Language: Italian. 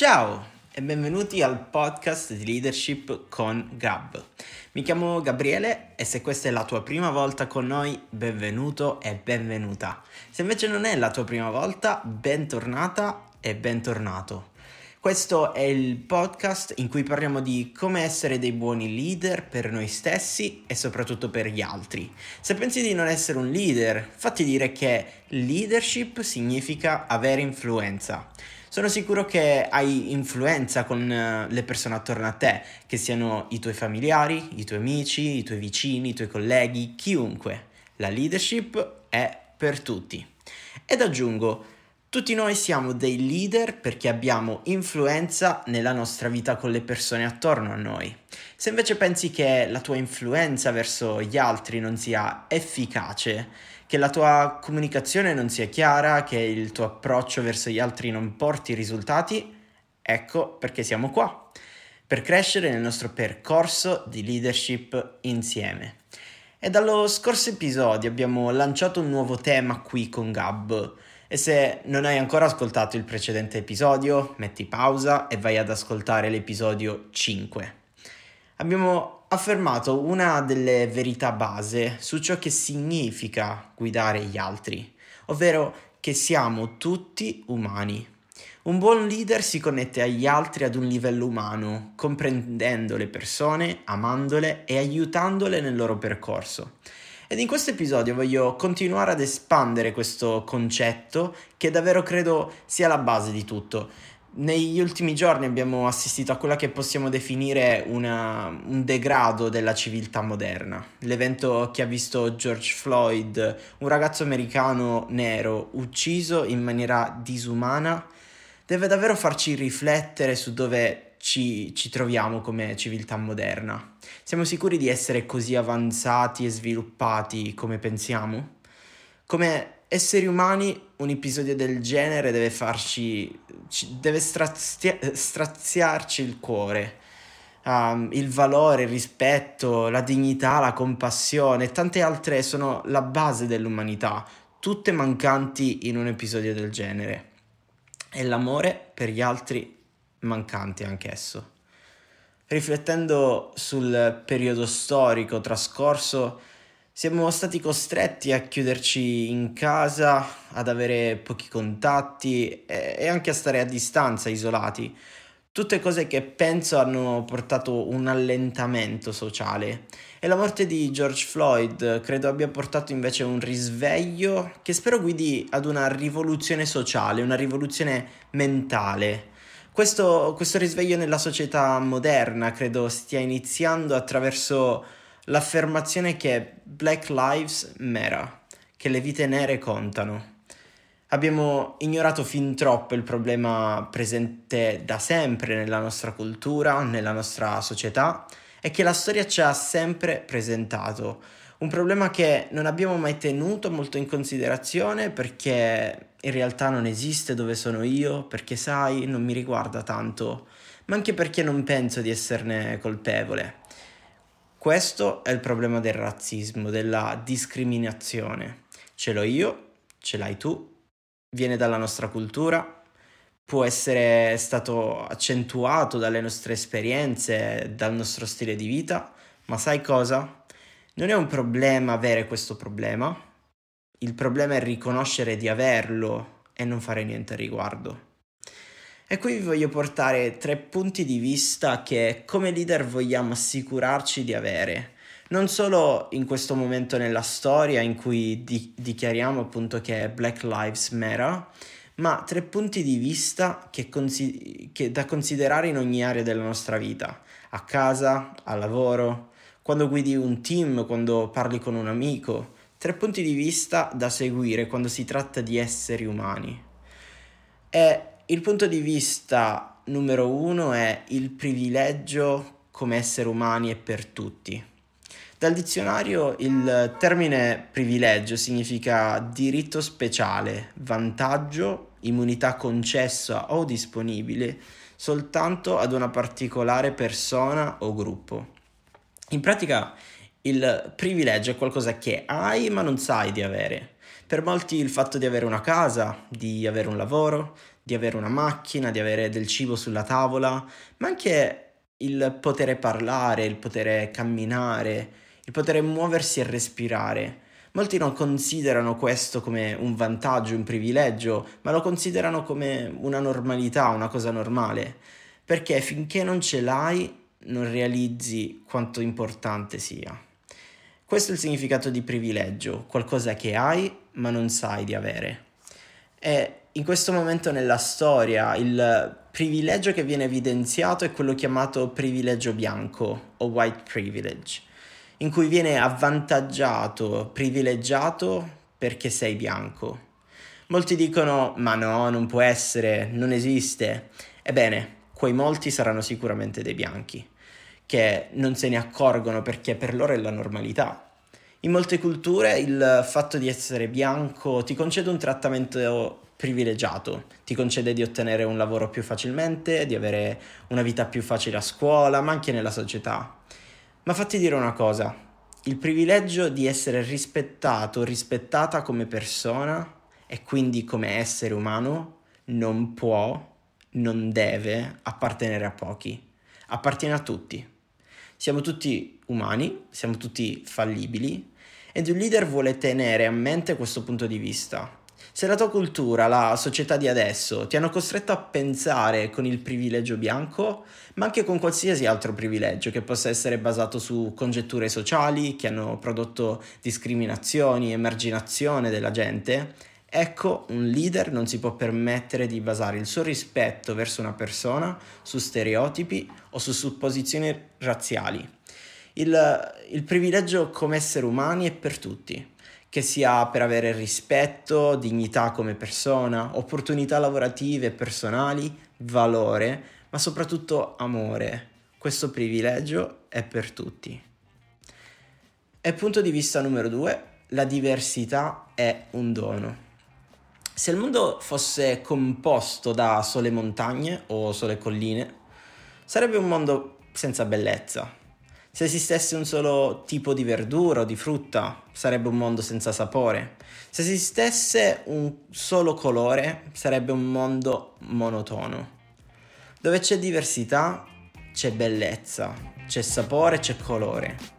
Ciao e benvenuti al podcast di leadership con Gab. Mi chiamo Gabriele e se questa è la tua prima volta con noi, benvenuto e benvenuta. Se invece non è la tua prima volta, bentornata e bentornato. Questo è il podcast in cui parliamo di come essere dei buoni leader per noi stessi e soprattutto per gli altri. Se pensi di non essere un leader, fatti dire che leadership significa avere influenza. Sono sicuro che hai influenza con eh, le persone attorno a te, che siano i tuoi familiari, i tuoi amici, i tuoi vicini, i tuoi colleghi, chiunque. La leadership è per tutti. Ed aggiungo, tutti noi siamo dei leader perché abbiamo influenza nella nostra vita con le persone attorno a noi. Se invece pensi che la tua influenza verso gli altri non sia efficace, che la tua comunicazione non sia chiara, che il tuo approccio verso gli altri non porti risultati, ecco perché siamo qua, per crescere nel nostro percorso di leadership insieme. E dallo scorso episodio abbiamo lanciato un nuovo tema qui con Gab e se non hai ancora ascoltato il precedente episodio, metti pausa e vai ad ascoltare l'episodio 5. Abbiamo affermato una delle verità base su ciò che significa guidare gli altri, ovvero che siamo tutti umani. Un buon leader si connette agli altri ad un livello umano, comprendendo le persone, amandole e aiutandole nel loro percorso. Ed in questo episodio voglio continuare ad espandere questo concetto che davvero credo sia la base di tutto. Negli ultimi giorni abbiamo assistito a quella che possiamo definire una, un degrado della civiltà moderna. L'evento che ha visto George Floyd, un ragazzo americano nero, ucciso in maniera disumana, deve davvero farci riflettere su dove ci, ci troviamo come civiltà moderna. Siamo sicuri di essere così avanzati e sviluppati come pensiamo? Come esseri umani un episodio del genere deve farci, deve strazia, straziarci il cuore. Um, il valore, il rispetto, la dignità, la compassione e tante altre sono la base dell'umanità, tutte mancanti in un episodio del genere. E l'amore per gli altri mancante anch'esso. Riflettendo sul periodo storico trascorso, siamo stati costretti a chiuderci in casa, ad avere pochi contatti e anche a stare a distanza, isolati. Tutte cose che penso hanno portato un allentamento sociale e la morte di George Floyd credo abbia portato invece un risveglio che spero guidi ad una rivoluzione sociale, una rivoluzione mentale questo, questo risveglio nella società moderna credo stia iniziando attraverso l'affermazione che Black Lives Matter, che le vite nere contano. Abbiamo ignorato fin troppo il problema presente da sempre nella nostra cultura, nella nostra società e che la storia ci ha sempre presentato. Un problema che non abbiamo mai tenuto molto in considerazione perché in realtà non esiste dove sono io, perché sai, non mi riguarda tanto, ma anche perché non penso di esserne colpevole. Questo è il problema del razzismo, della discriminazione. Ce l'ho io, ce l'hai tu, viene dalla nostra cultura, può essere stato accentuato dalle nostre esperienze, dal nostro stile di vita, ma sai cosa? Non è un problema avere questo problema, il problema è riconoscere di averlo e non fare niente a riguardo. E qui vi voglio portare tre punti di vista che come leader vogliamo assicurarci di avere. Non solo in questo momento nella storia in cui di- dichiariamo appunto che Black Lives Matter, ma tre punti di vista che, consi- che da considerare in ogni area della nostra vita, a casa, al lavoro, quando guidi un team, quando parli con un amico, Tre punti di vista da seguire quando si tratta di esseri umani. E il punto di vista numero uno è il privilegio come esseri umani e per tutti. Dal dizionario il termine privilegio significa diritto speciale, vantaggio, immunità concessa o disponibile soltanto ad una particolare persona o gruppo. In pratica il privilegio è qualcosa che hai ma non sai di avere. Per molti il fatto di avere una casa, di avere un lavoro, di avere una macchina, di avere del cibo sulla tavola, ma anche il potere parlare, il potere camminare, il potere muoversi e respirare. Molti non considerano questo come un vantaggio, un privilegio, ma lo considerano come una normalità, una cosa normale, perché finché non ce l'hai non realizzi quanto importante sia. Questo è il significato di privilegio, qualcosa che hai ma non sai di avere. E in questo momento nella storia il privilegio che viene evidenziato è quello chiamato privilegio bianco o white privilege, in cui viene avvantaggiato, privilegiato perché sei bianco. Molti dicono ma no, non può essere, non esiste. Ebbene, quei molti saranno sicuramente dei bianchi, che non se ne accorgono perché per loro è la normalità. In molte culture il fatto di essere bianco ti concede un trattamento privilegiato, ti concede di ottenere un lavoro più facilmente, di avere una vita più facile a scuola, ma anche nella società. Ma fatti dire una cosa, il privilegio di essere rispettato, rispettata come persona e quindi come essere umano non può, non deve appartenere a pochi, appartiene a tutti. Siamo tutti umani, siamo tutti fallibili ed un leader vuole tenere a mente questo punto di vista. Se la tua cultura, la società di adesso ti hanno costretto a pensare con il privilegio bianco, ma anche con qualsiasi altro privilegio che possa essere basato su congetture sociali che hanno prodotto discriminazioni, emarginazione della gente, Ecco, un leader non si può permettere di basare il suo rispetto verso una persona su stereotipi o su supposizioni razziali. Il, il privilegio come esseri umani è per tutti, che sia per avere rispetto, dignità come persona, opportunità lavorative e personali, valore, ma soprattutto amore. Questo privilegio è per tutti. E punto di vista numero due, la diversità è un dono. Se il mondo fosse composto da sole montagne o sole colline, sarebbe un mondo senza bellezza. Se esistesse un solo tipo di verdura o di frutta, sarebbe un mondo senza sapore. Se esistesse un solo colore, sarebbe un mondo monotono. Dove c'è diversità, c'è bellezza, c'è sapore, c'è colore.